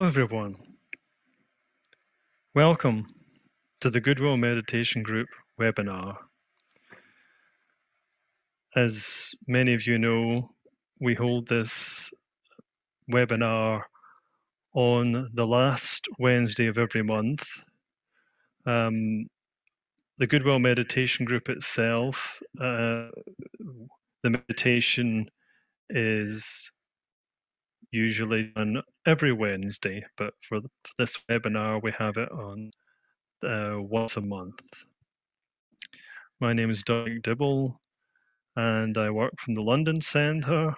everyone. Welcome to the Goodwill Meditation Group webinar. As many of you know, we hold this webinar on the last Wednesday of every month. Um, the Goodwill Meditation Group itself, uh, the meditation is usually done every Wednesday, but for, the, for this webinar, we have it on uh, once a month. My name is Doug Dibble, and I work from the London Centre.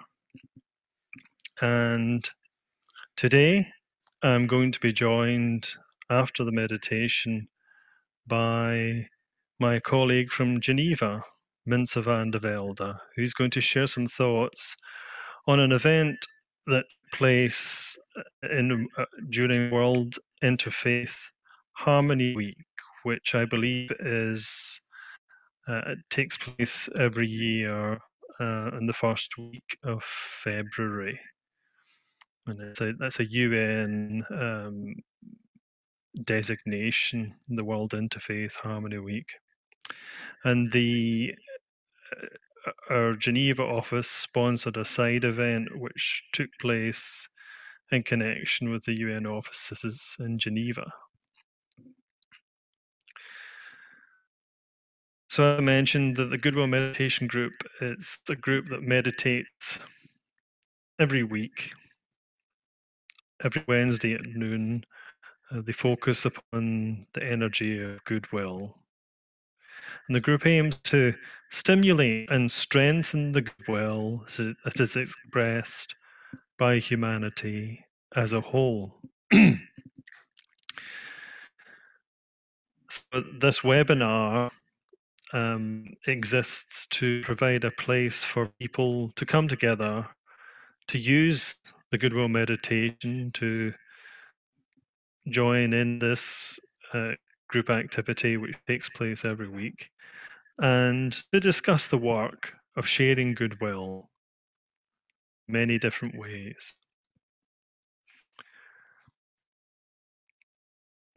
And today, I'm going to be joined after the meditation by my colleague from Geneva, Vincent van der Velde, who's going to share some thoughts on an event that place in uh, during World Interfaith Harmony Week, which I believe is uh, takes place every year uh, in the first week of February, and it's a that's a UN um, designation, the World Interfaith Harmony Week, and the uh, our Geneva office sponsored a side event which took place in connection with the UN offices in Geneva. So I mentioned that the Goodwill Meditation Group is a group that meditates every week, every Wednesday at noon. Uh, they focus upon the energy of goodwill. And the group aims to stimulate and strengthen the goodwill that is expressed by humanity as a whole. so this webinar um, exists to provide a place for people to come together to use the goodwill meditation to join in this uh, group activity which takes place every week and to discuss the work of sharing goodwill many different ways.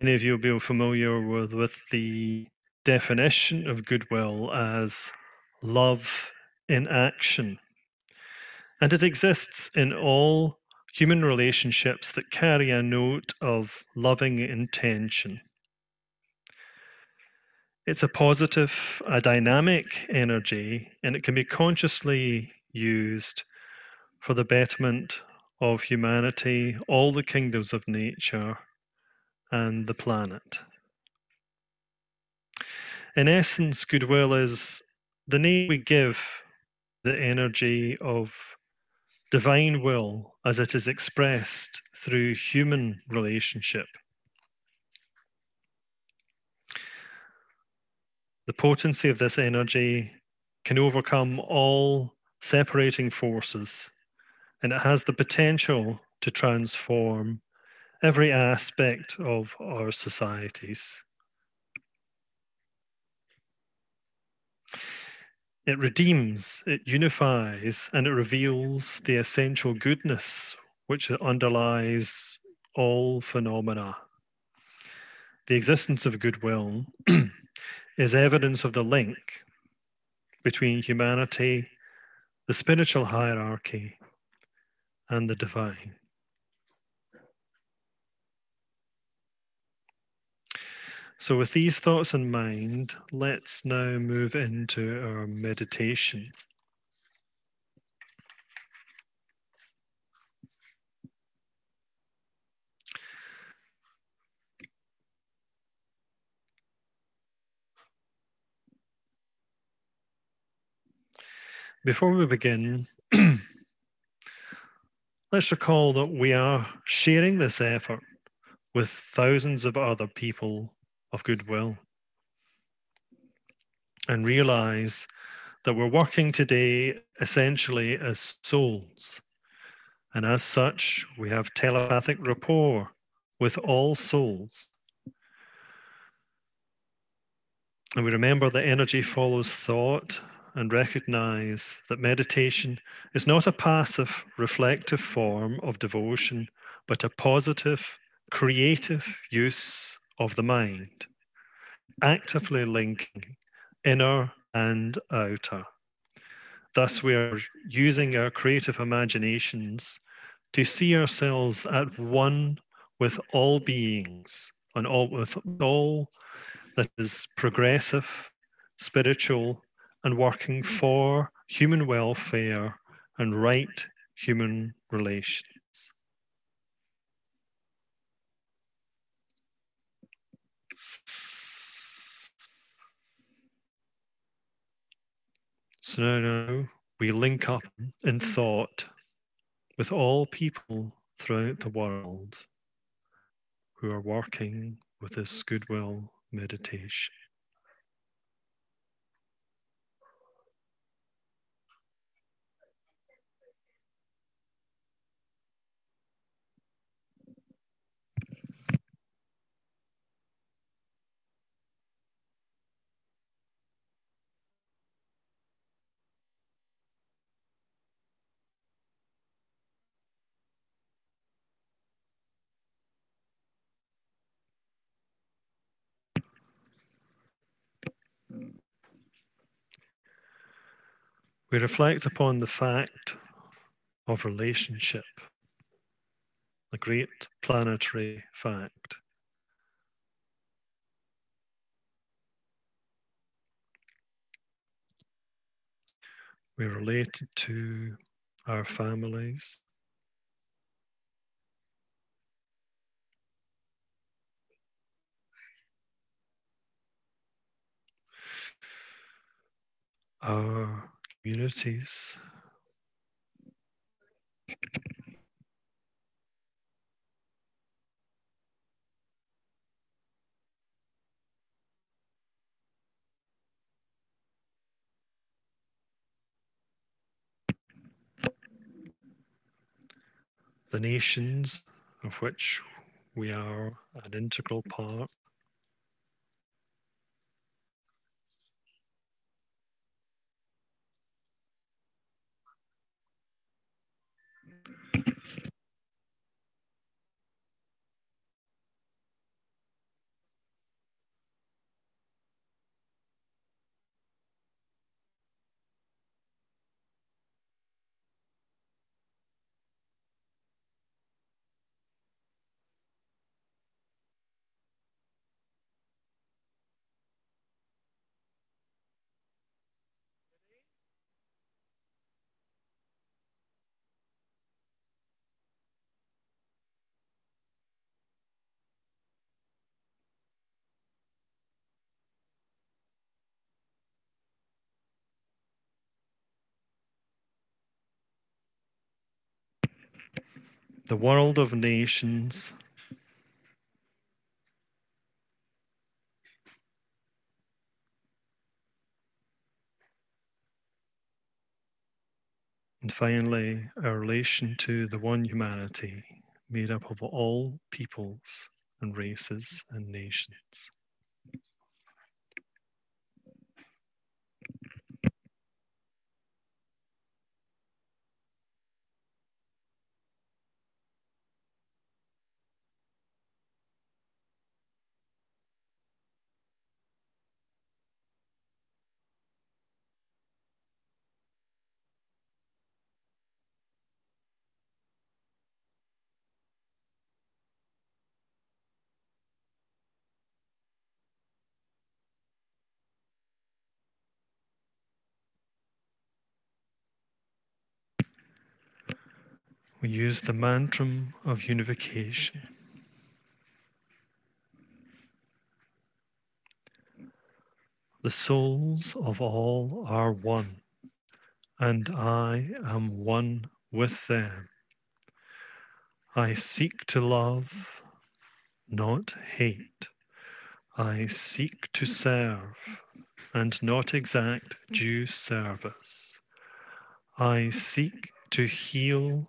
Many of you will be familiar with, with the definition of goodwill as love in action. And it exists in all human relationships that carry a note of loving intention. It's a positive, a dynamic energy, and it can be consciously used for the betterment of humanity, all the kingdoms of nature, and the planet. In essence, goodwill is the name we give the energy of divine will as it is expressed through human relationship. The potency of this energy can overcome all separating forces, and it has the potential to transform every aspect of our societies. It redeems, it unifies, and it reveals the essential goodness which underlies all phenomena. The existence of goodwill is evidence of the link between humanity, the spiritual hierarchy, and the divine. So, with these thoughts in mind, let's now move into our meditation. Before we begin, let's recall that we are sharing this effort with thousands of other people of goodwill and realize that we're working today essentially as souls. And as such, we have telepathic rapport with all souls. And we remember that energy follows thought and recognize that meditation is not a passive, reflective form of devotion, but a positive, creative use of the mind, actively linking inner and outer. Thus, we are using our creative imaginations to see ourselves at one with all beings, and all with all that is progressive, spiritual, and working mm. for human welfare and right human relations. So now we link up in mm. thought with all people throughout the world who are working with this mm. goodwill meditation. We reflect upon the fact of relationship, a great planetary fact. We're related to our families. Our communities. The nations of which we are an integral part. The world of nations. And finally, our relation to the one humanity made up of all peoples and races and nations. We use the mantra of unification. The souls of all are one, and I am one with them. I seek to love, not hate. I seek to serve and not exact due service. I seek to heal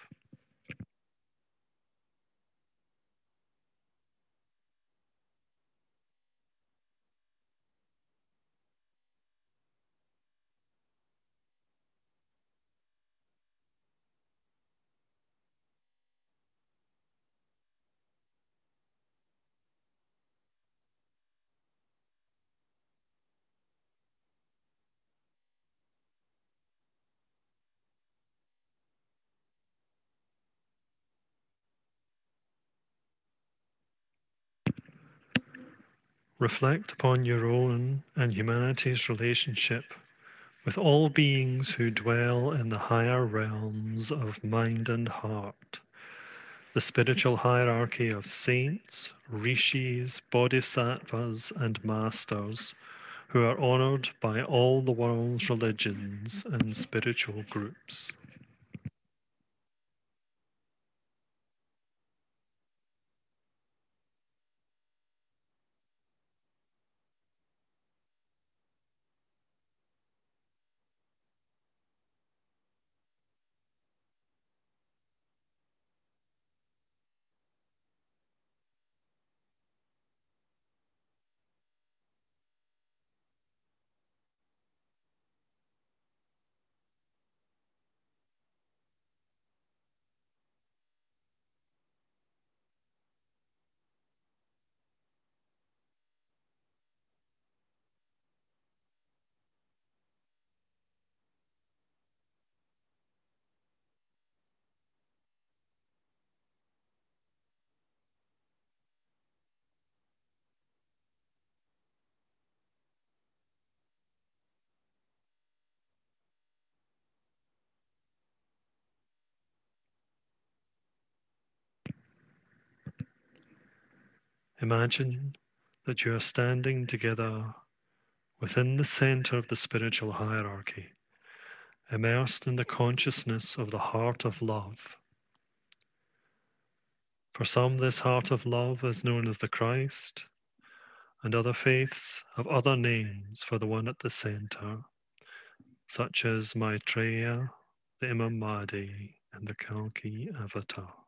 Reflect upon your own and humanity's relationship with all beings who dwell in the higher realms of mind and heart, the spiritual hierarchy of saints, rishis, bodhisattvas, and masters who are honored by all the world's religions and spiritual groups. Imagine that you are standing together within the center of the spiritual hierarchy, immersed in the consciousness of the heart of love. For some, this heart of love is known as the Christ, and other faiths have other names for the one at the center, such as Maitreya, the Imam Mahdi, and the Kalki avatar.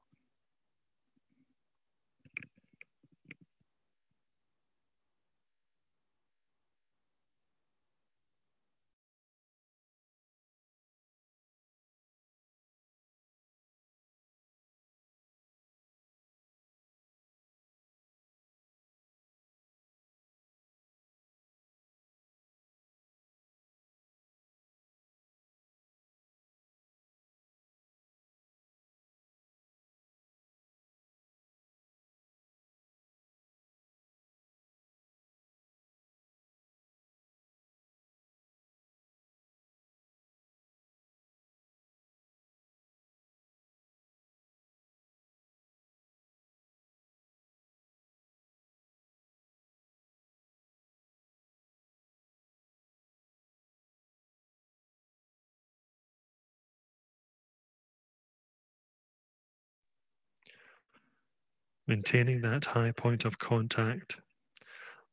Maintaining that high point of contact,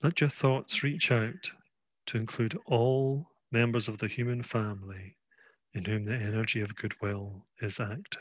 let your thoughts reach out to include all members of the human family in whom the energy of goodwill is active.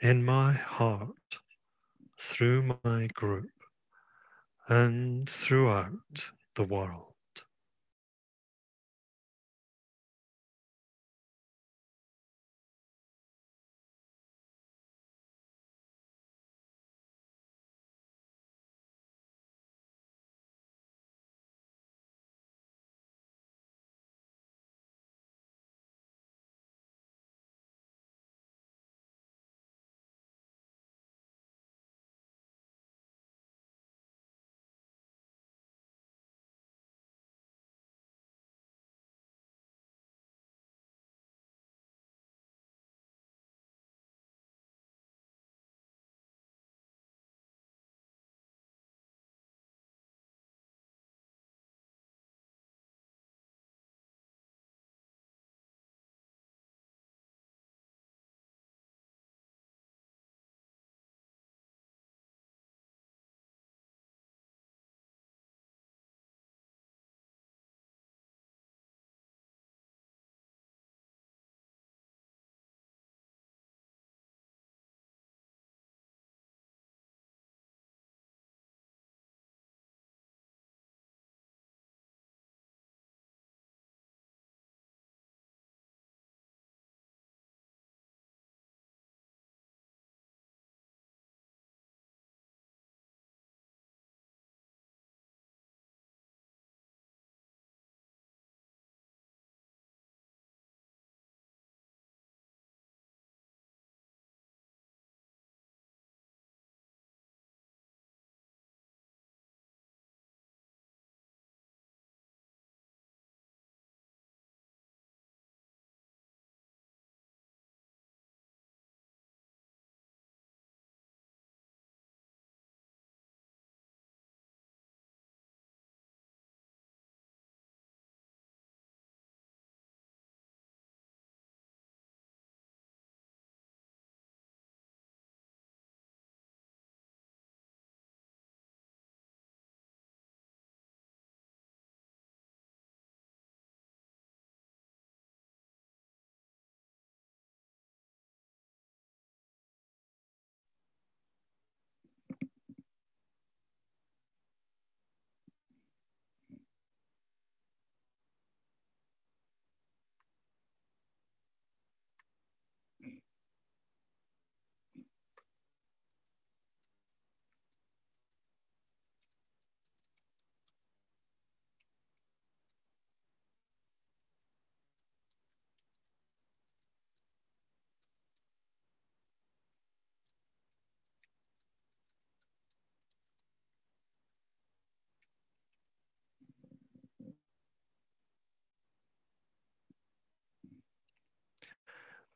in my heart through my group and throughout the world.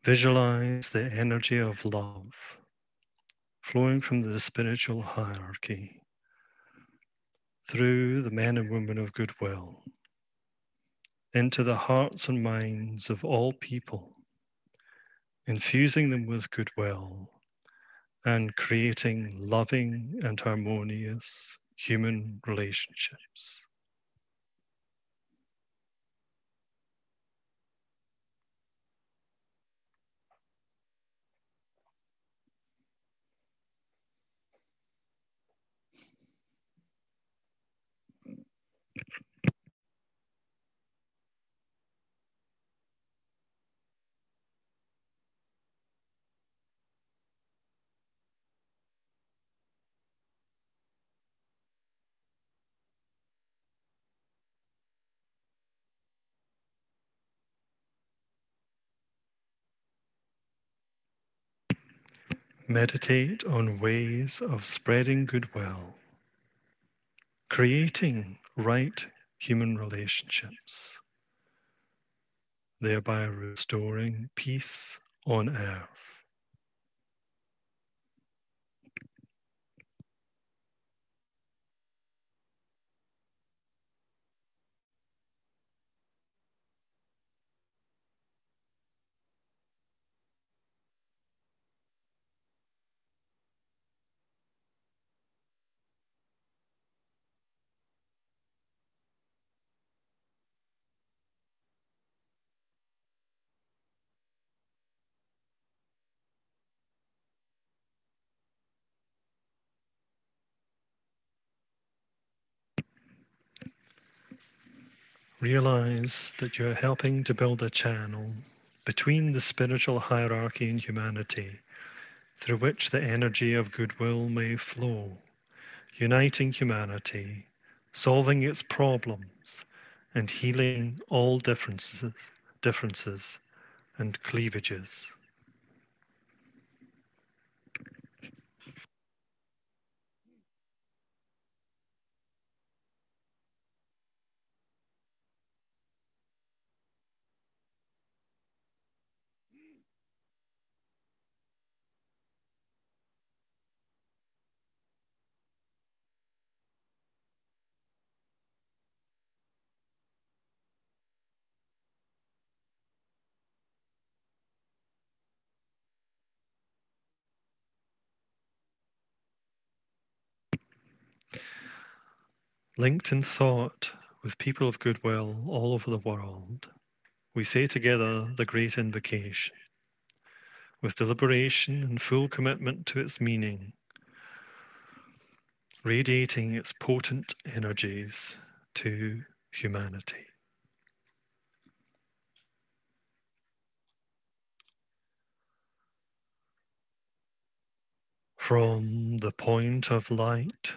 Visualize the energy of love flowing from the spiritual hierarchy through the men and women of goodwill into the hearts and minds of all people, infusing them with goodwill and creating loving and harmonious human relationships. Meditate on ways of spreading goodwill, creating right human relationships, thereby restoring peace on earth. Realize that you're helping to build a channel between the spiritual hierarchy and humanity through which the energy of goodwill may flow, uniting humanity, solving its problems, and healing all differences, differences and cleavages. Linked in thought with people of goodwill all over the world, we say together the great invocation. With deliberation and full commitment to its meaning, radiating its potent energies to humanity. From the point of light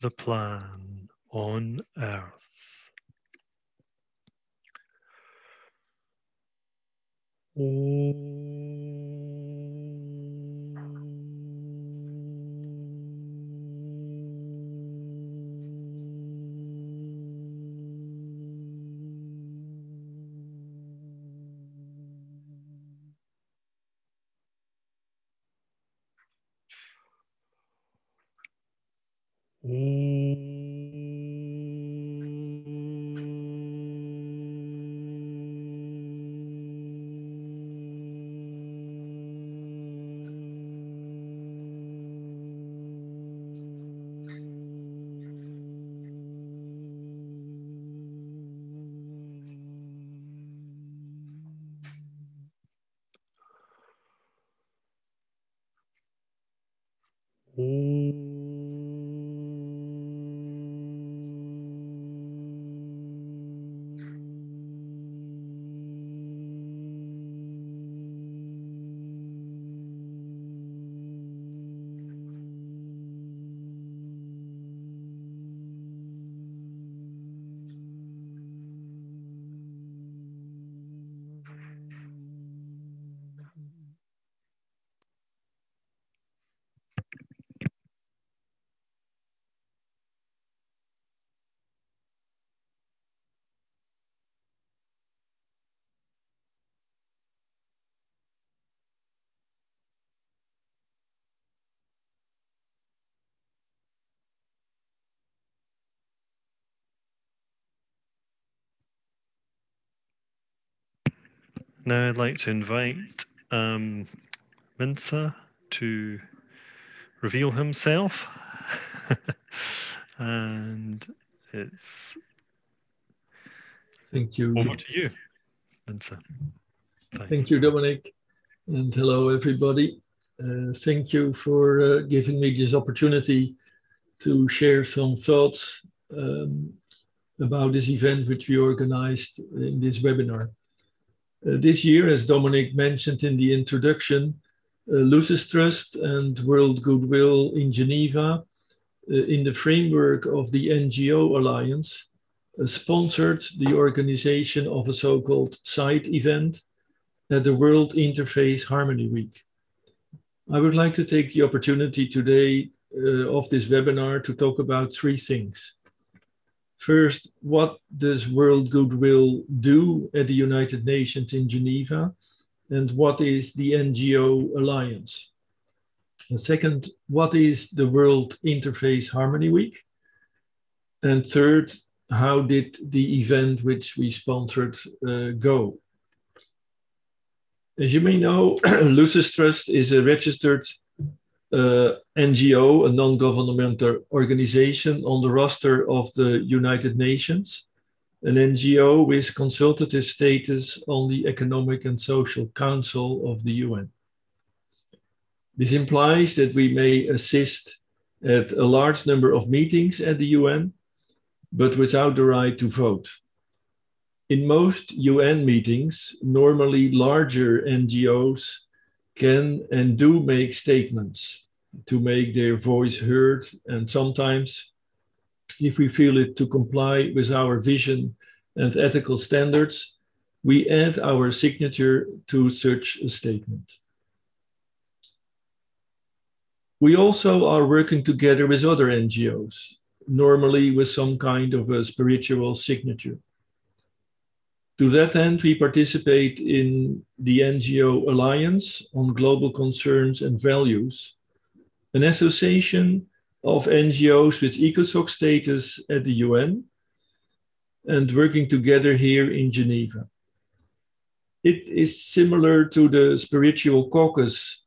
the plan on earth. Now I'd like to invite um, Vincent to reveal himself. and it's Thank you. over to you. Vincent. Thank you, Dominic. And hello, everybody. Uh, thank you for uh, giving me this opportunity to share some thoughts um, about this event which we organized in this webinar. Uh, this year, as Dominic mentioned in the introduction, uh, Lucis Trust and World Goodwill in Geneva, uh, in the framework of the NGO Alliance, uh, sponsored the organization of a so-called side event at the World Interfaith Harmony Week. I would like to take the opportunity today uh, of this webinar to talk about three things. First, what does World Goodwill do at the United Nations in Geneva? And what is the NGO Alliance? And second, what is the World Interfaith Harmony Week? And third, how did the event which we sponsored uh, go? As you may know, Lucis Trust is a registered uh, NGO, a non governmental organization on the roster of the United Nations, an NGO with consultative status on the Economic and Social Council of the UN. This implies that we may assist at a large number of meetings at the UN, but without the right to vote. In most UN meetings, normally larger NGOs can and do make statements to make their voice heard. And sometimes, if we feel it to comply with our vision and ethical standards, we add our signature to such a statement. We also are working together with other NGOs, normally with some kind of a spiritual signature. To that end, we participate in the NGO Alliance on Global Concerns and Values, an association of NGOs with ECOSOC status at the UN and working together here in Geneva. It is similar to the Spiritual Caucus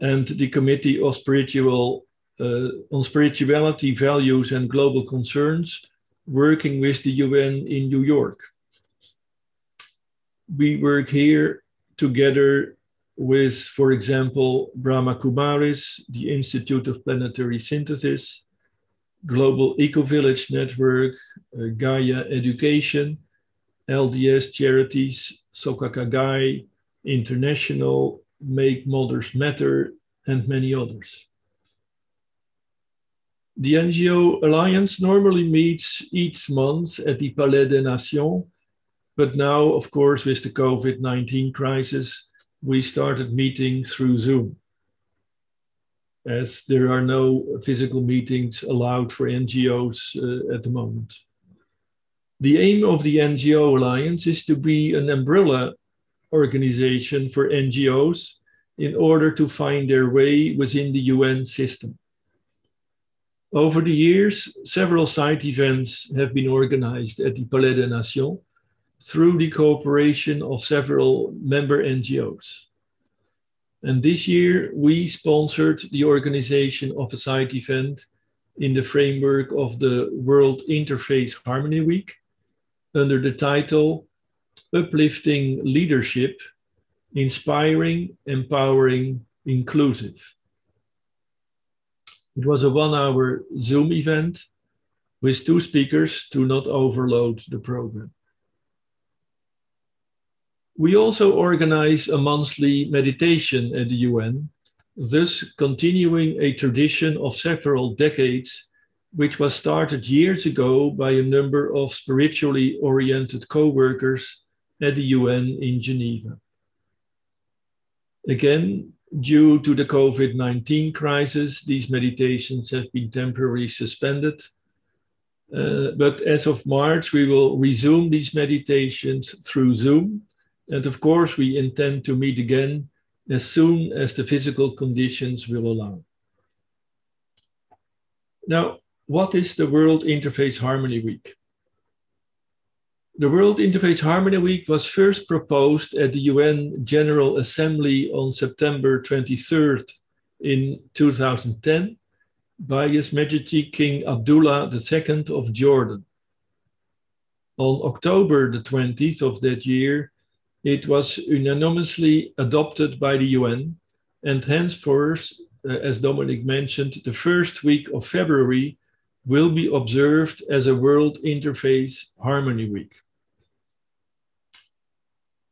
and the Committee of Spiritual uh, on Spirituality, Values and Global Concerns, working with the UN in New York we work here together with, for example, Brahma Kumaris, the Institute of Planetary Synthesis, Global Eco Village Network, uh, Gaia Education, LDS Charities, Soka Gakkai, International, Make Mothers Matter, and many others. The NGO Alliance normally meets each month at the Palais des Nations but now, of course, with the COVID 19 crisis, we started meeting through Zoom, as there are no physical meetings allowed for NGOs uh, at the moment. The aim of the NGO Alliance is to be an umbrella organization for NGOs in order to find their way within the UN system. Over the years, several side events have been organized at the Palais des Nations through the cooperation of several member NGOs. And this year, we sponsored the organization of a side event in the framework of the World Interfaith Harmony Week under the title Uplifting Leadership, Inspiring, Empowering, Inclusive. It was a one hour Zoom event with two speakers to not overload the program. We also organize a monthly meditation at the UN, thus continuing a tradition of several decades, which was started years ago by a number of spiritually oriented co workers at the UN in Geneva. Again, due to the COVID 19 crisis, these meditations have been temporarily suspended. Uh, but as of March, we will resume these meditations through Zoom and of course, we intend to meet again as soon as the physical conditions will allow. Now, what is the World Interfaith Harmony Week? The World Interfaith Harmony Week was first proposed at the UN General Assembly on September 23rd in 2010 by His Majesty King Abdullah II of Jordan. On October the 20th of that year, it was unanimously adopted by the UN and henceforth, uh, as Dominic mentioned, the first week of February will be observed as a World Interfaith Harmony Week.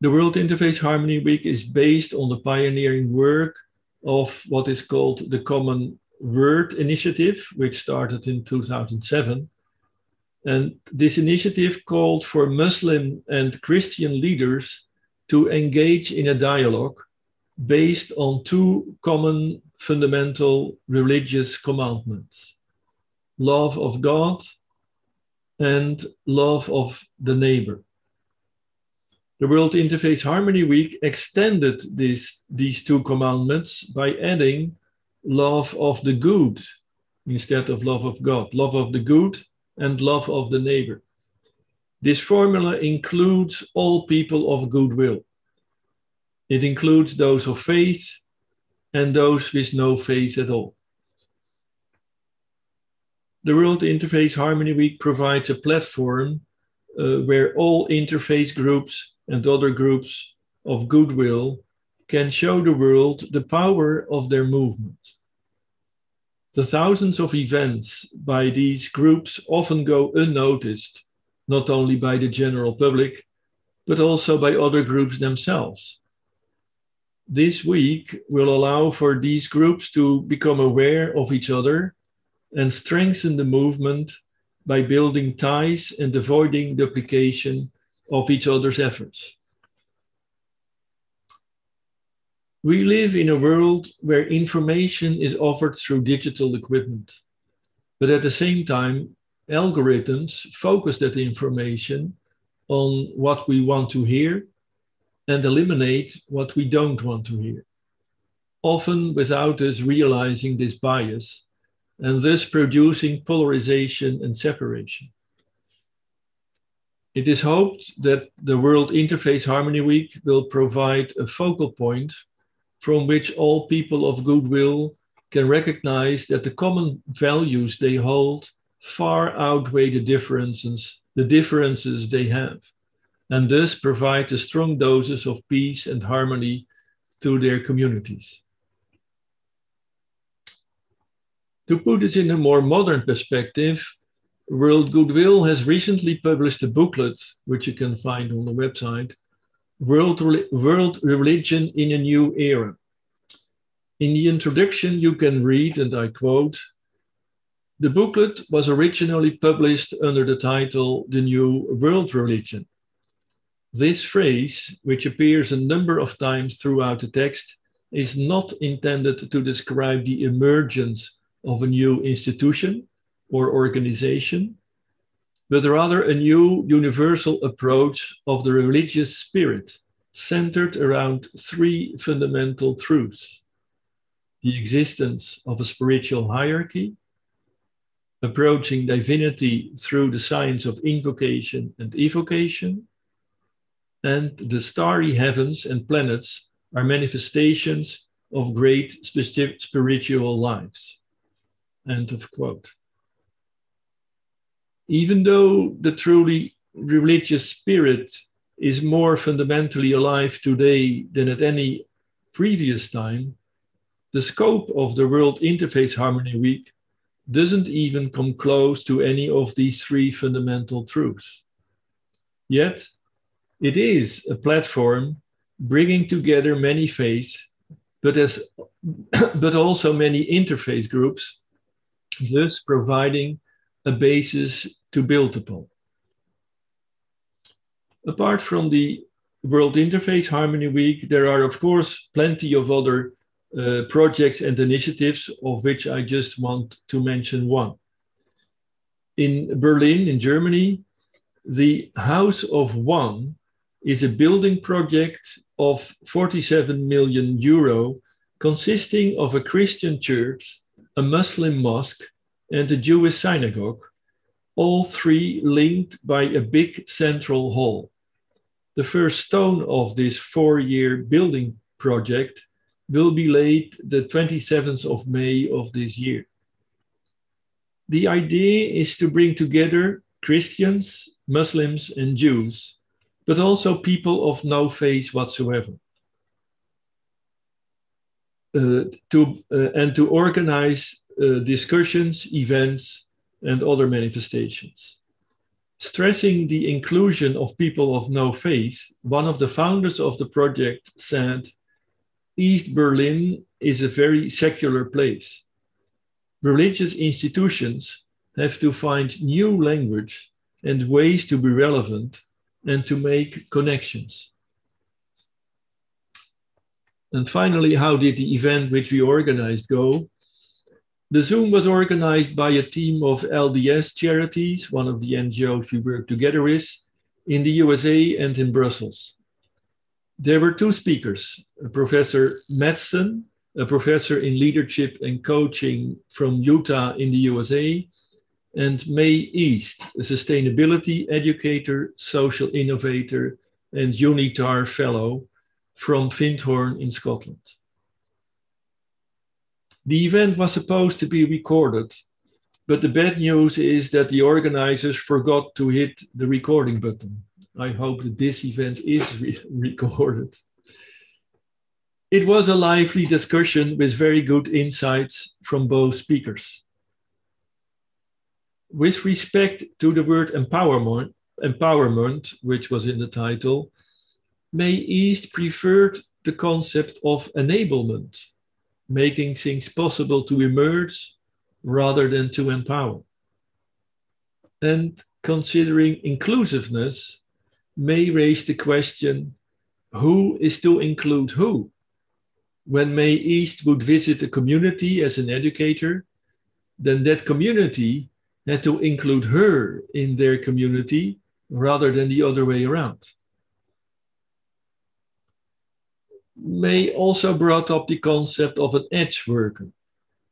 The World Interfaith Harmony Week is based on the pioneering work of what is called the Common Word Initiative, which started in 2007. And this initiative called for Muslim and Christian leaders to engage in a dialogue based on two common fundamental religious commandments love of God and love of the neighbor. The World Interfaith Harmony Week extended this, these two commandments by adding love of the good instead of love of God, love of the good and love of the neighbor. This formula includes all people of goodwill. It includes those of faith and those with no faith at all. The World Interfaith Harmony Week provides a platform uh, where all interfaith groups and other groups of goodwill can show the world the power of their movement. The thousands of events by these groups often go unnoticed, not only by the general public, but also by other groups themselves. This week will allow for these groups to become aware of each other and strengthen the movement by building ties and avoiding duplication of each other's efforts. We live in a world where information is offered through digital equipment, but at the same time, algorithms focus that information on what we want to hear and eliminate what we don't want to hear, often without us realizing this bias and thus producing polarization and separation. It is hoped that the World Interfaith Harmony Week will provide a focal point from which all people of goodwill can recognize that the common values they hold far outweigh the differences, the differences they have, and thus provide a strong doses of peace and harmony to their communities. To put this in a more modern perspective, World Goodwill has recently published a booklet, which you can find on the website, World, World Religion in a New Era. In the introduction, you can read, and I quote, the booklet was originally published under the title The New World Religion. This phrase, which appears a number of times throughout the text, is not intended to describe the emergence of a new institution or organization, but rather a new universal approach of the religious spirit centered around three fundamental truths the existence of a spiritual hierarchy, approaching divinity through the science of invocation and evocation, and the starry heavens and planets are manifestations of great spiritual lives. End of quote. Even though the truly religious spirit is more fundamentally alive today than at any previous time, the scope of the World Interfaith Harmony Week doesn't even come close to any of these three fundamental truths. Yet, it is a platform bringing together many faiths, but, as, but also many interfaith groups thus providing a basis to build upon. Apart from the World Interfaith Harmony Week, there are, of course, plenty of other uh, projects and initiatives, of which I just want to mention one. In Berlin, in Germany, the House of One is a building project of 47 million euro, consisting of a Christian church a Muslim mosque, and a Jewish synagogue, all three linked by a big central hall. The first stone of this four year building project will be laid the 27th of May of this year. The idea is to bring together Christians, Muslims, and Jews but also people of no faith whatsoever. Uh, to, uh, and to organize uh, discussions, events, and other manifestations. Stressing the inclusion of people of no faith, one of the founders of the project said, East Berlin is a very secular place. Religious institutions have to find new language and ways to be relevant and to make connections. And finally, how did the event which we organized go? The Zoom was organized by a team of LDS charities, one of the NGOs we work together with, in the USA and in Brussels. There were two speakers, Professor Madsen, a professor in leadership and coaching from Utah in the USA, and May East, a sustainability educator, social innovator, and UNITAR fellow from Findhorn in Scotland. The event was supposed to be recorded, but the bad news is that the organizers forgot to hit the recording button. I hope that this event is re recorded. It was a lively discussion with very good insights from both speakers. With respect to the word empowerment, empowerment, which was in the title, May East preferred the concept of enablement making things possible to emerge rather than to empower. And considering inclusiveness may raise the question who is to include who? When May East would visit a community as an educator, then that community had to include her in their community rather than the other way around. May also brought up the concept of an edge worker,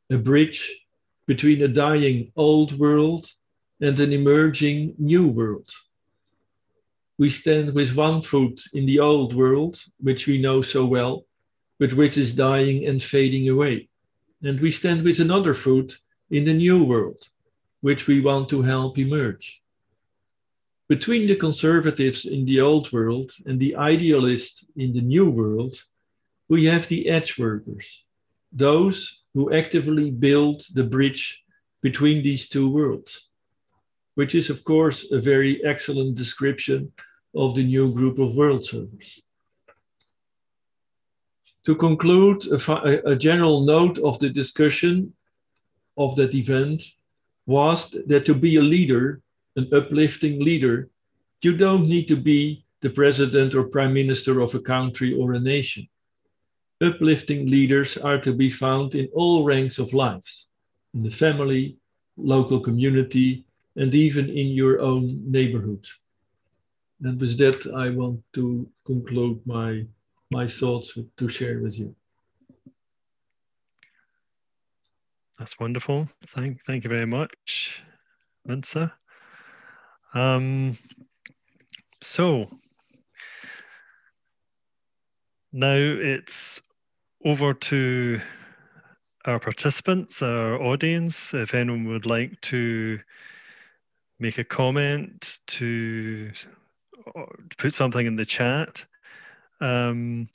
a bridge between a dying old world and an emerging new world. We stand with one foot in the old world, which we know so well, but which is dying and fading away. And we stand with another foot in the new world, which we want to help emerge. Between the conservatives in the old world and the idealists in the new world, we have the edge workers, those who actively build the bridge between these two worlds, which is, of course, a very excellent description of the new group of world servers. To conclude, a, a general note of the discussion of that event was that to be a leader, an uplifting leader, you don't need to be the president or prime minister of a country or a nation uplifting leaders are to be found in all ranks of lives in the family, local community, and even in your own neighborhood. And with that, I want to conclude my, my thoughts to share with you. That's wonderful. Thank, thank you very much, Mince. Um, so, now it's over to our participants, our audience. If anyone would like to make a comment, to put something in the chat, um,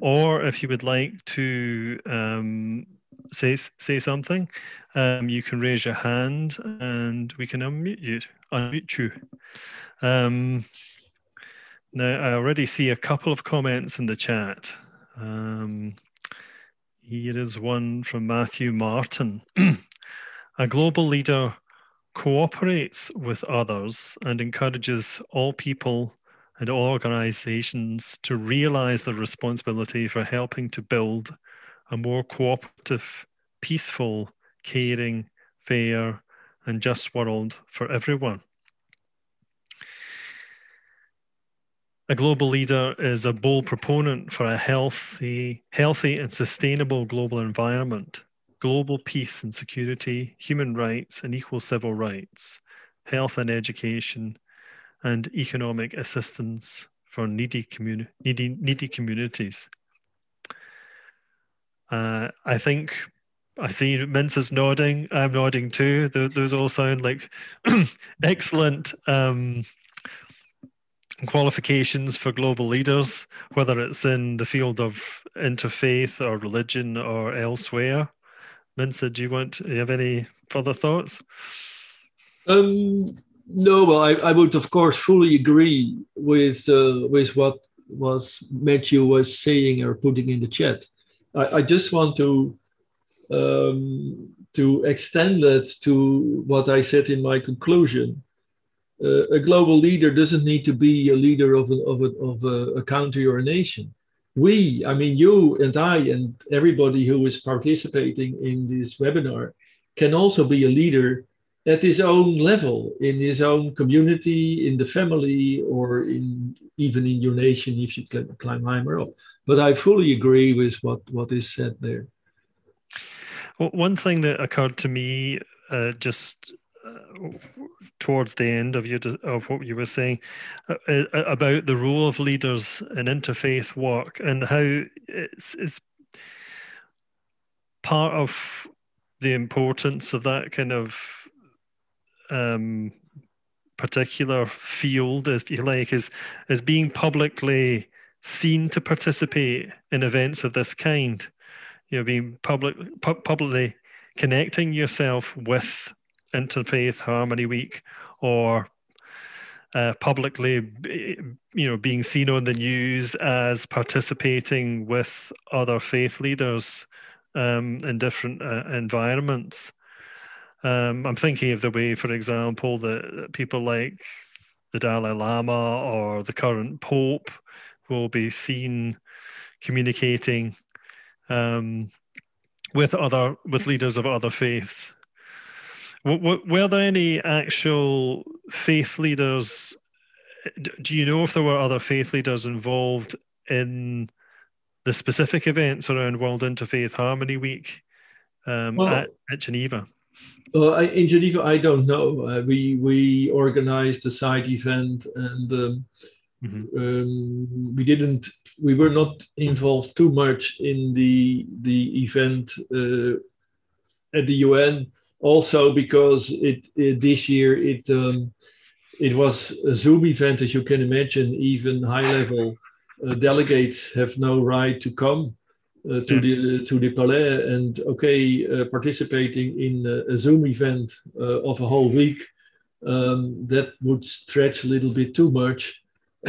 or if you would like to um, say say something, um, you can raise your hand and we can unmute you. Unmute you. Um, now, I already see a couple of comments in the chat. Um, here is one from Matthew Martin. a global leader cooperates with others and encourages all people and organizations to realize their responsibility for helping to build a more cooperative, peaceful, caring, fair, and just world for everyone. A global leader is a bold proponent for a healthy, healthy and sustainable global environment, global peace and security, human rights and equal civil rights, health and education, and economic assistance for needy, communi- needy, needy communities. Uh, I think I see Mince nodding. I'm nodding too. Those all sound like excellent um, qualifications for global leaders, whether it's in the field of interfaith or religion or elsewhere. Minsa, do you want? Do you have any further thoughts? Um, no, well, I, I, would of course fully agree with uh, with what was Matthew was saying or putting in the chat. I, I just want to um, to extend that to what I said in my conclusion. Uh, a global leader doesn't need to be a leader of, a, of, a, of a, a country or a nation. We, I mean, you and I, and everybody who is participating in this webinar, can also be a leader at his own level, in his own community, in the family, or in even in your nation if you climb higher up. But I fully agree with what, what is said there. Well, one thing that occurred to me uh, just uh, towards the end of your of what you were saying uh, uh, about the role of leaders in interfaith work and how it's, it's part of the importance of that kind of um, particular field, if you like, is is being publicly seen to participate in events of this kind. You know, being public pu- publicly connecting yourself with Interfaith Harmony Week or uh, publicly, you know, being seen on the news as participating with other faith leaders um, in different uh, environments. Um, I'm thinking of the way, for example, that people like the Dalai Lama or the current Pope will be seen communicating um, with other with leaders of other faiths. Were there any actual faith leaders? Do you know if there were other faith leaders involved in the specific events around World Interfaith Harmony Week um, well, at, at Geneva? Uh, in Geneva, I don't know. Uh, we we organized a side event, and um, mm-hmm. um, we didn't. We were not involved too much in the the event uh, at the UN. Also, because it, it this year it um, it was a Zoom event, as you can imagine. Even high level uh, delegates have no right to come. Uh, to the to the Palais and okay, uh, participating in a Zoom event uh, of a whole week, um, that would stretch a little bit too much.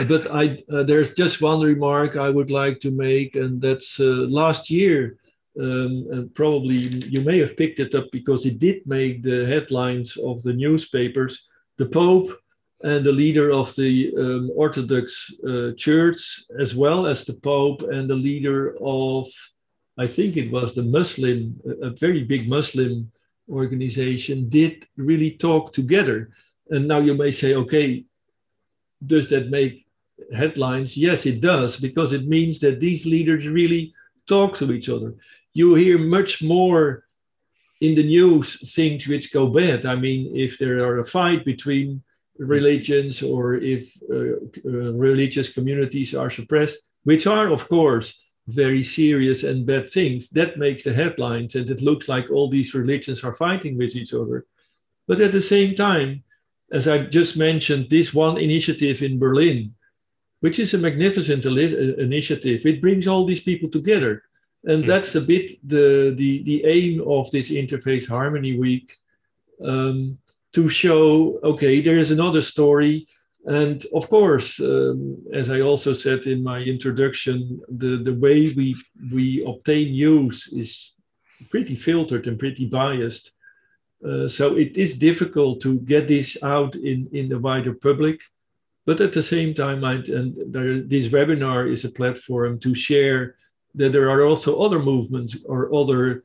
but I there's just one remark I would like to make, and that's last year. Um, probably you may have picked it up because it did make the headlines of the newspapers. The Pope and the leader of the um, Orthodox uh, Church, as well as the Pope and the leader of, I think it was the Muslim, a very big Muslim organization, did really talk together. And now you may say, okay, does that make headlines? Yes, it does, because it means that these leaders really talk to each other. You hear much more in the news things which go bad. I mean, if there are a fight between religions or if uh, uh, religious communities are suppressed, which are, of course, very serious and bad things. That makes the headlines, and it looks like all these religions are fighting with each other. But at the same time, as I just mentioned, this one initiative in Berlin, which is a magnificent uh, initiative, it brings all these people together. And mm. that's a bit the, the, the aim of this interfaith Harmony Week. Um, to show, okay, there is another story. And of course, um, as I also said in my introduction, the, the way we, we obtain news is pretty filtered and pretty biased. Uh, so it is difficult to get this out in, in the wider public. But at the same time, I, and there, this webinar is a platform to share that there are also other movements or other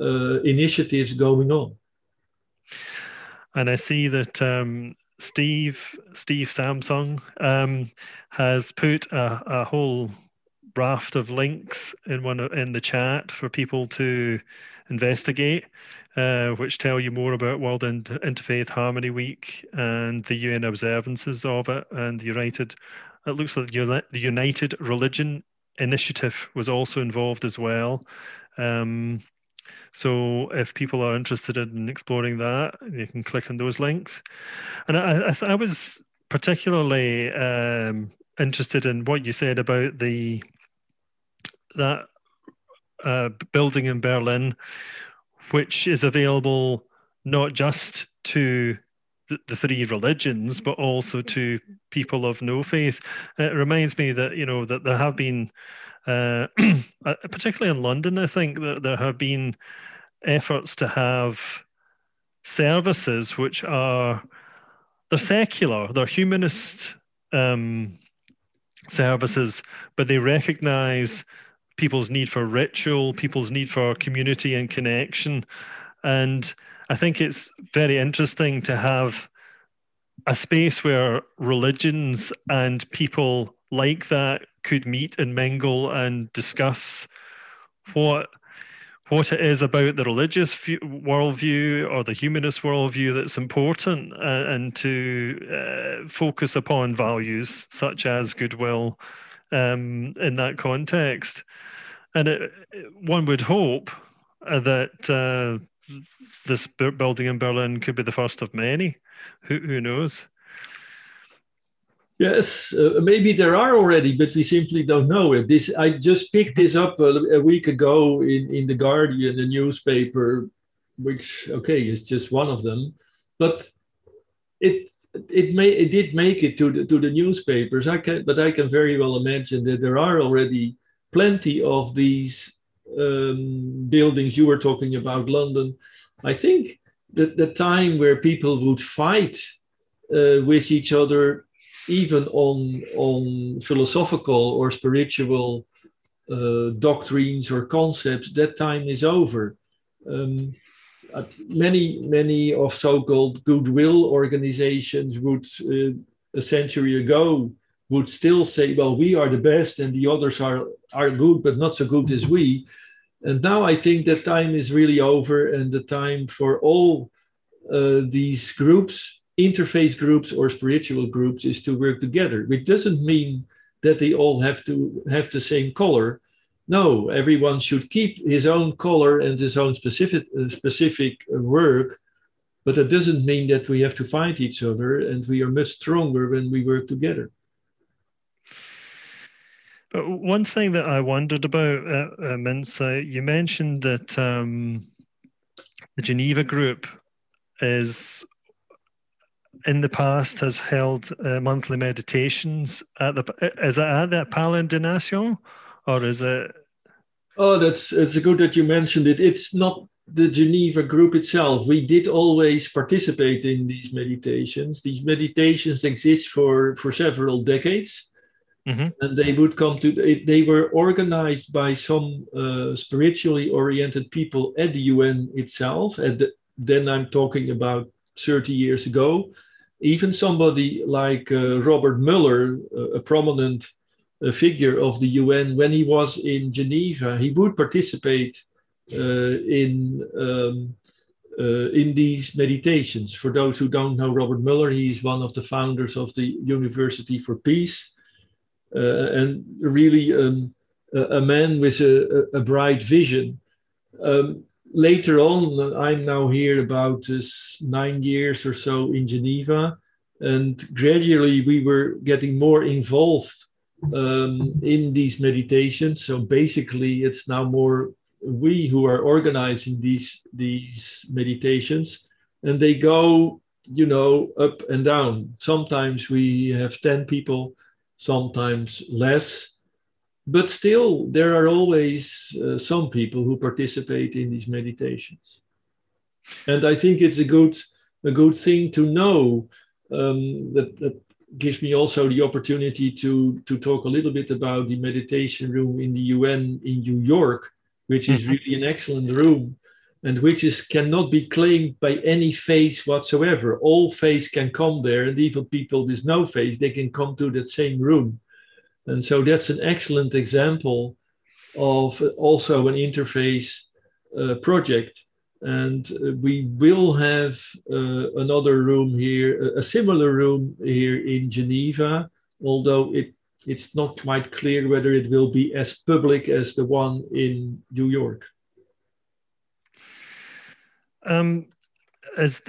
uh, initiatives going on and I see that um, Steve Steve Samsung um, has put a, a, whole raft of links in one in the chat for people to investigate, uh, which tell you more about World Inter- Interfaith Harmony Week and the UN observances of it, and the United. It looks like the United Religion Initiative was also involved as well. Um, so if people are interested in exploring that, you can click on those links. And I, I, I was particularly um, interested in what you said about the that uh, building in Berlin, which is available not just to the, the, three religions, but also to people of no faith. It reminds me that you know that there have been, uh, uh particularly in London, I think that there have been efforts to have services which are they're secular, they're humanist um, services, but they recognize people's need for ritual, people's need for community and connection. And I think it's very interesting to have a space where religions and people like that could meet and mingle and discuss what what it is about the religious view, worldview or the humanist worldview that's important uh, and to uh, focus upon values such as goodwill um, in that context. And it, one would hope that uh, this building in Berlin could be the first of many. Who, who knows? Yes, uh, maybe there are already, but we simply don't know it. This I just picked this up a, a, week ago in, in the Guardian, the newspaper, which okay is just one of them, but it it may it did make it to the to the newspapers. I can, but I can very well imagine that there are already plenty of these um, buildings. You were talking about London. I think that the time where people would fight uh, with each other even on on philosophical or spiritual uh, doctrines or concepts, that time is over. Um, many many of so-called goodwill organizations would uh, a century ago would still say, well, we are the best and the others are are good, but not so good as we. And now I think that time is really over, and the time for all uh, these groups interfaith groups or spiritual groups is to work together, which doesn't mean that they all have to have the same color. No, everyone should keep his own color and his own specific uh, specific work, but that doesn't mean that we have to fight each other, and we are much stronger when we work together. But one thing that I wondered about, uh, uh, Mintz, uh, you mentioned that um, the Geneva group is in the past has held uh, monthly meditations at the is it at the Palais de Nation or is it? Oh that's it's good that you mentioned it. It's not the geneva group itself. We did always participate in these meditations. These meditations exist for for several decades mm-hmm. and they would come to they were organized by some uh, spiritually oriented people at the un itself and then i'm talking about 30 years ago even somebody like uh, Robert Muller, a prominent uh, figure of the UN, when he was in Geneva, he would participate uh, in um, uh, in these meditations. For those who don't know Robert Muller, he is one of the founders of the University for Peace, and really um, a, a, man with a, a bright vision. Um, later on, I'm now here about uh, nine years or so in Geneva, and gradually we were getting more involved um, in these meditations. So basically, it's now more we who are organizing these these meditations, and they go, you know, up and down. Sometimes we have ten people, sometimes less but still there are always uh, some people who participate in these meditations and i think it's a good a good thing to know um, that, that gives me also the opportunity to to talk a little bit about the meditation room in the un in new york which is mm-hmm. really an excellent room and which is cannot be claimed by any faith whatsoever all faiths can come there and even people with no faith they can come to that same room and so that's an excellent example of also an interfaith uh, project. And uh, we will have uh, another room here, a similar room here in Geneva, although it, it's not quite clear whether it will be as public as the one in New York. Um, as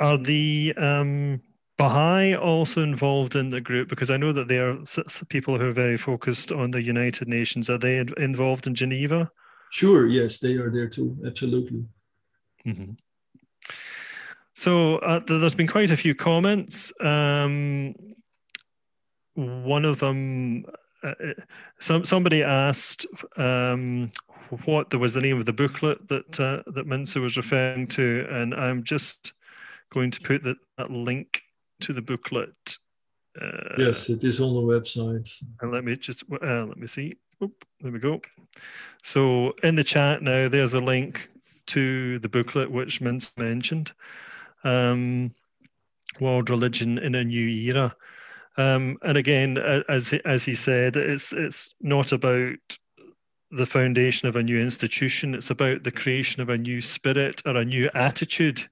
are the um, Baha'i also involved in the group? Because I know that they are people who are very focused on the United Nations. Are they involved in Geneva? Sure, yes, they are there too, absolutely. Mm-hmm. So uh, there's been quite a few comments. Um, one of them, uh, uh, some somebody asked um, what there was the name of the booklet that uh, that Mintze was referring to, and I'm just going to put that, that link to the booklet. Uh, yes, it is on the website. And let me just uh, let me see. Oop, there we go. So in the chat now, there's a link to the booklet which Mintze mentioned um, world religion in a new era. Um, and again, as as he said, it's it's not about the foundation of a new institution. It's about the creation of a new spirit or a new attitude,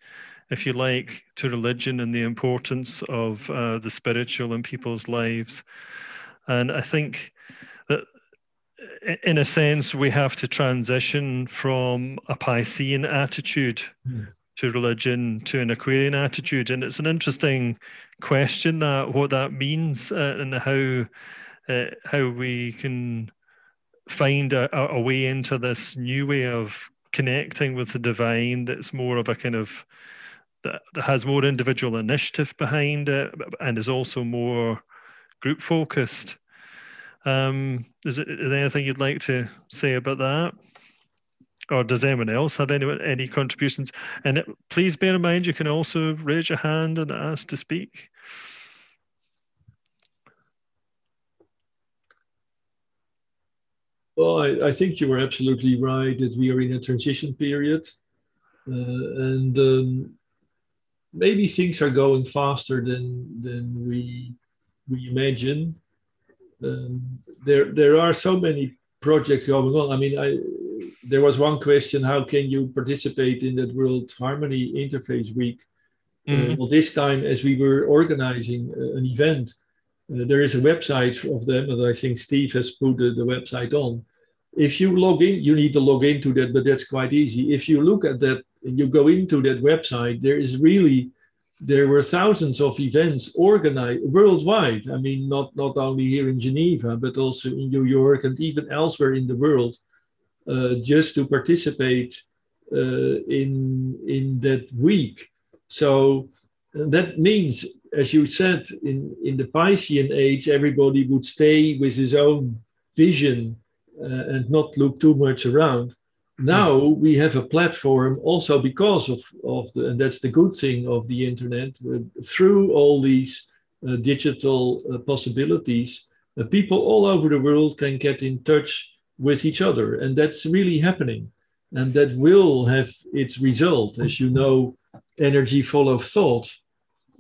if you like, to religion and the importance of uh, the spiritual in people's lives. And I think that, in a sense, we have to transition from a Piscean attitude. Mm to religion to an Aquarian attitude. And it's an interesting question that what that means uh, and how uh, how we can find a, a, way into this new way of connecting with the divine that's more of a kind of that, has more individual initiative behind it and is also more group focused. Um, is, it, is there anything you'd like to say about that? or does anyone else have any any contributions? And it, please bear in mind, you can also raise your hand and ask to speak. Well, I, I think you were absolutely right that we are in a transition period, uh, and um, maybe things are going faster than than we we imagine. Um, there there are so many projects going on. I mean, I there was one question how can you participate in that world harmony interfaith week mm-hmm. uh, well this time as we were organizing uh, an event uh, there is a website of them and i think steve has put the, the, website on. If you log in you need to log into that but that's quite easy. If you look at that you go into that website there is really there were thousands of events organized worldwide. I mean not not only here in geneva but also in new york and even elsewhere in the world uh, just to participate uh, in in that week. So that means, as you said, in in the Piscean age, everybody would stay with his own vision uh, and not look too much around. Now we have a platform also because of, of the, and that's the good thing of the internet, uh, through all these uh, digital uh, possibilities, people all over the world can get in touch with each other. And that's really happening. And that will have its result. As you know, energy follows thought.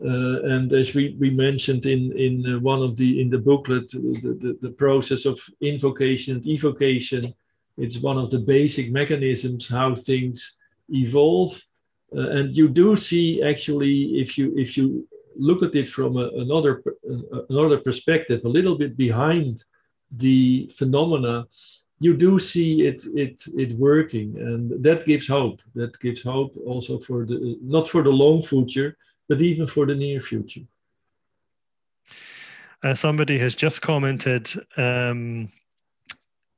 Uh, and as we, we mentioned in, in uh, one of the in the booklet, the, the, the, process of invocation and evocation, it's one of the basic mechanisms how things evolve. Uh, and you do see actually, if you if you look at it from a, another another perspective, a little bit behind the phenomena, you do see it it it working and that gives hope that gives hope also for the not for the long future but even for the near future uh, somebody has just commented um,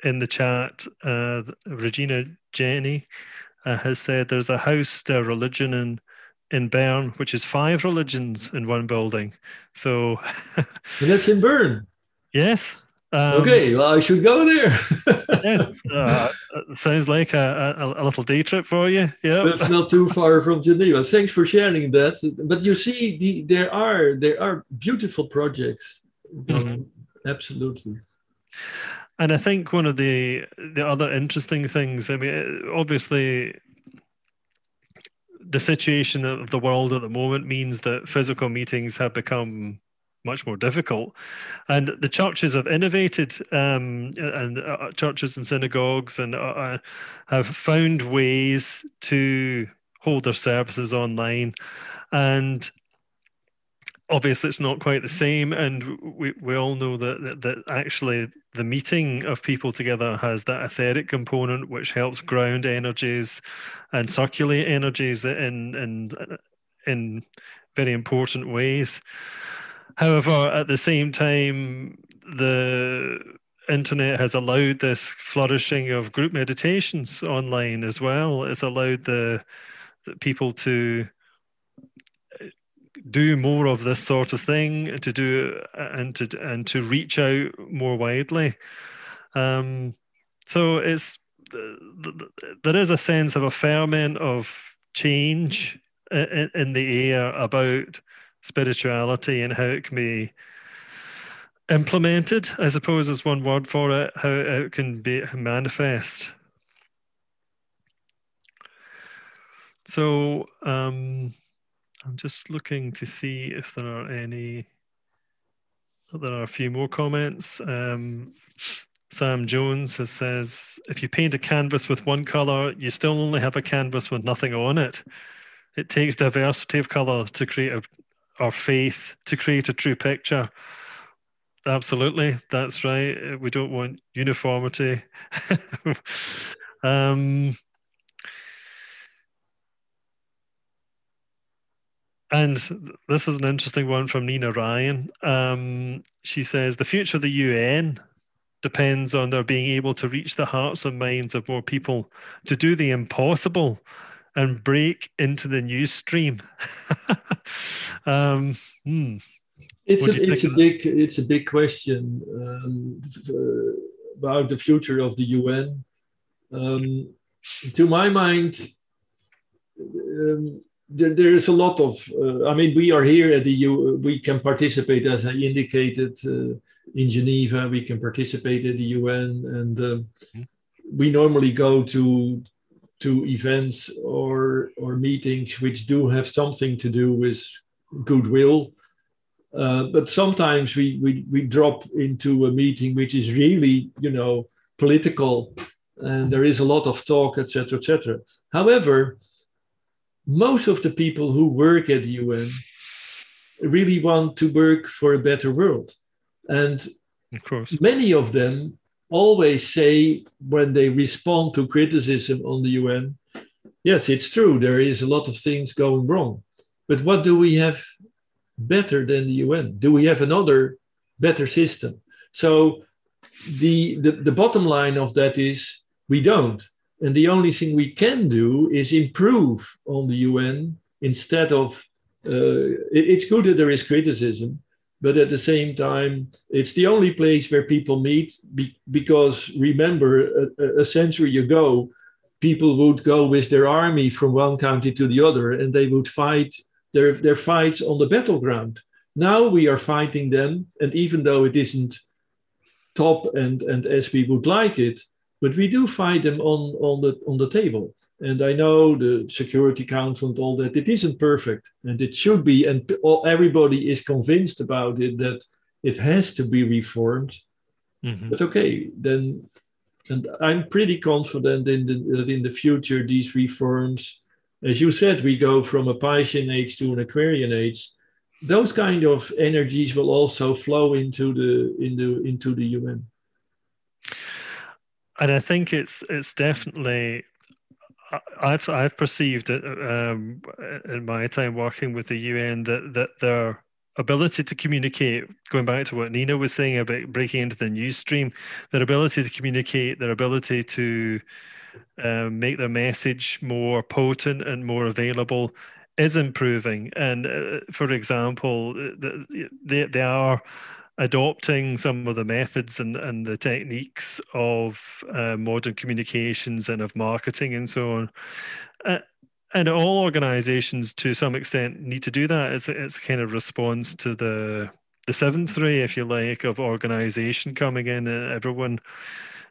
in the chat uh, regina jenny uh, has said there's a house a religion in in Bern, which is five religions in one building. So that's in Bern. Yes, um, okay, well, I should go there. yeah, uh, sounds like a, a, a, little day trip for you. Yeah, it's not too far from Geneva. Thanks for sharing that. But you see, the, there are there are beautiful projects. Mm-hmm. Absolutely. And I think one of the the other interesting things. I mean, obviously, the situation of the world at the moment means that physical meetings have become much more difficult. And the churches have innovated, um, and uh, churches and synagogues, and uh, uh, have found ways to hold their services online. And obviously, it's not quite the same. And we, we all know that, that, that actually the meeting of people together has that etheric component, which helps ground energies and circulate energies in in in very important ways. However, at the same time, the internet has allowed this flourishing of group meditations online as well. It's allowed the, the people to uh, do more of this sort of thing to do uh, and to and to reach out more widely um, so it's there is a sense of a ferment of change uh, in, in the air about spirituality and how it can be implemented i suppose is one word for it how it can be manifest so um, I'm just looking to see if there are any. There are a few more comments. Um, Sam Jones has, says, if you paint a canvas with one color, you still only have a canvas with nothing on it. It takes diversity of color to create a, or faith to create a true picture. Absolutely, that's right. We don't want uniformity. um, And this is an interesting one from Nina Ryan. Um, she says the future of the UN depends on their being able to reach the hearts and minds of more people to do the impossible and break into the news stream. um, hmm. It's a, it's a big it's a big question um, uh, about the future of the UN. Um, to my mind, um, there, there is a lot of uh, i mean we are here at the u we can participate as i indicated uh, in geneva we can participate at the un and uh, mm-hmm. we normally go to to events or or meetings which do have something to do with goodwill uh, but sometimes we, we we drop into a meeting which is really you know political and there is a lot of talk etc etc however most of the people who work at the UN really want to work for a better world. And of course. many of them always say when they respond to criticism on the UN, yes, it's true, there is a lot of things going wrong. But what do we have better than the UN? Do we have another better system? So the, the, the bottom line of that is we don't. And the only thing we can do is improve on the UN instead of, uh, it, it's good that there is criticism, but at the same time, it's the only place where people meet be, because remember, a, a century ago, people would go with their army from one country to the other and they would fight their, their fights on the battleground. Now we are fighting them, and even though it isn't top and, and as we would like it, but we do fight them on, on, the, on the table. And I know the Security Council and all that, it isn't perfect. And it should be, and everybody is convinced about it that it has to be reformed. Mm-hmm. But okay, then, and I'm pretty confident in the, that in the future, these reforms, as you said, we go from a Piscean age to an Aquarian age. Those kind of energies will also flow into the, in the, into the UN and I think it's it's definitely I've I've perceived it um, in my time working with the UN that that their ability to communicate, going back to what Nina was saying about breaking into the news stream, their ability to communicate, their ability to um, make their message more potent and more available is improving. And uh, for example, they they are adopting some of the methods and, and the techniques of uh, modern communications and of marketing and so on. Uh, and all organizations to some extent need to do that. It's, it's a kind of response to the the seventh ray, if you like, of organization coming in and everyone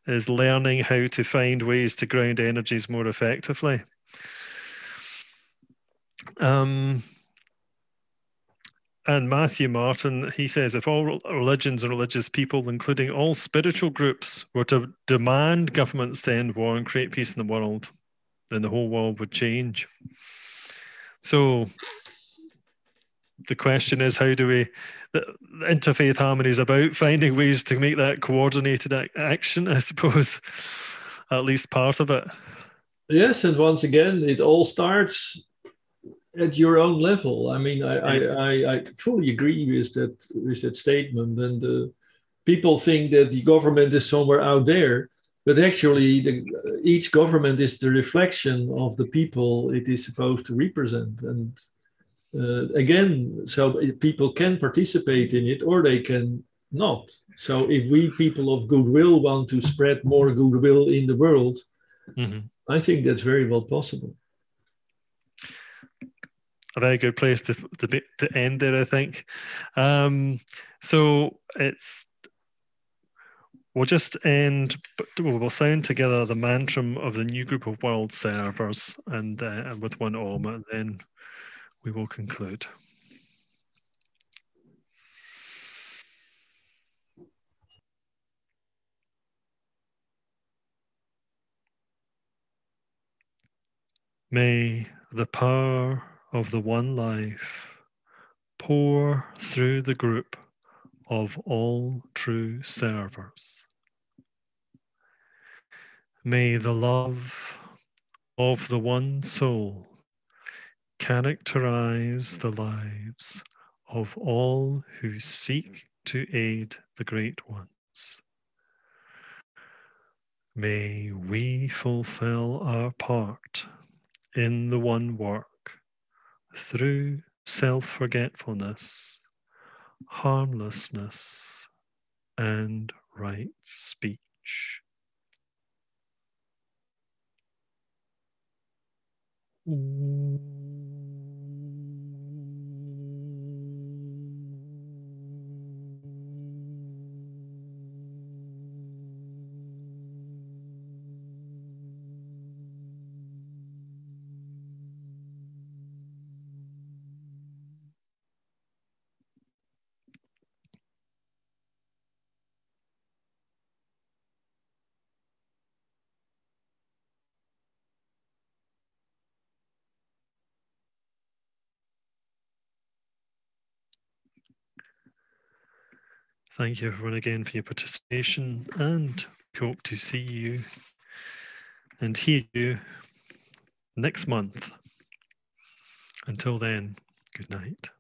is learning how to find ways to ground energies more effectively. Um, and Matthew Martin, he says, if all religions and religious people, including all spiritual groups, were to demand governments to end war and create peace in the world, then the whole world would change. So the question is, how do we? The, interfaith harmony is about finding ways to make that coordinated action, I suppose, at least part of it. Yes, and once again, it all starts at your own level. I mean, I, I, I, I fully agree with that with that statement. And uh, people think that the government is somewhere out there, but actually, the, each government is the reflection of the people it is supposed to represent. And uh, again, so people can participate in it or they can not. So if we people of goodwill want to spread more goodwill in the world, mm-hmm. I think that's very well possible a very good place to to, to end there. I think. Um, so it's we'll just end. We'll sound together the mantra of the new group of world servers, and uh, with one om, and then we will conclude. May the power of the one life pour through the group of all true servers. May the love of the one soul characterize the lives of all who seek to aid the great ones. May we fulfill our part in the one work through self forgetfulness, harmlessness, and right speech. Thank you everyone again for your participation and hope to see you and hear you next month. Until then, good night.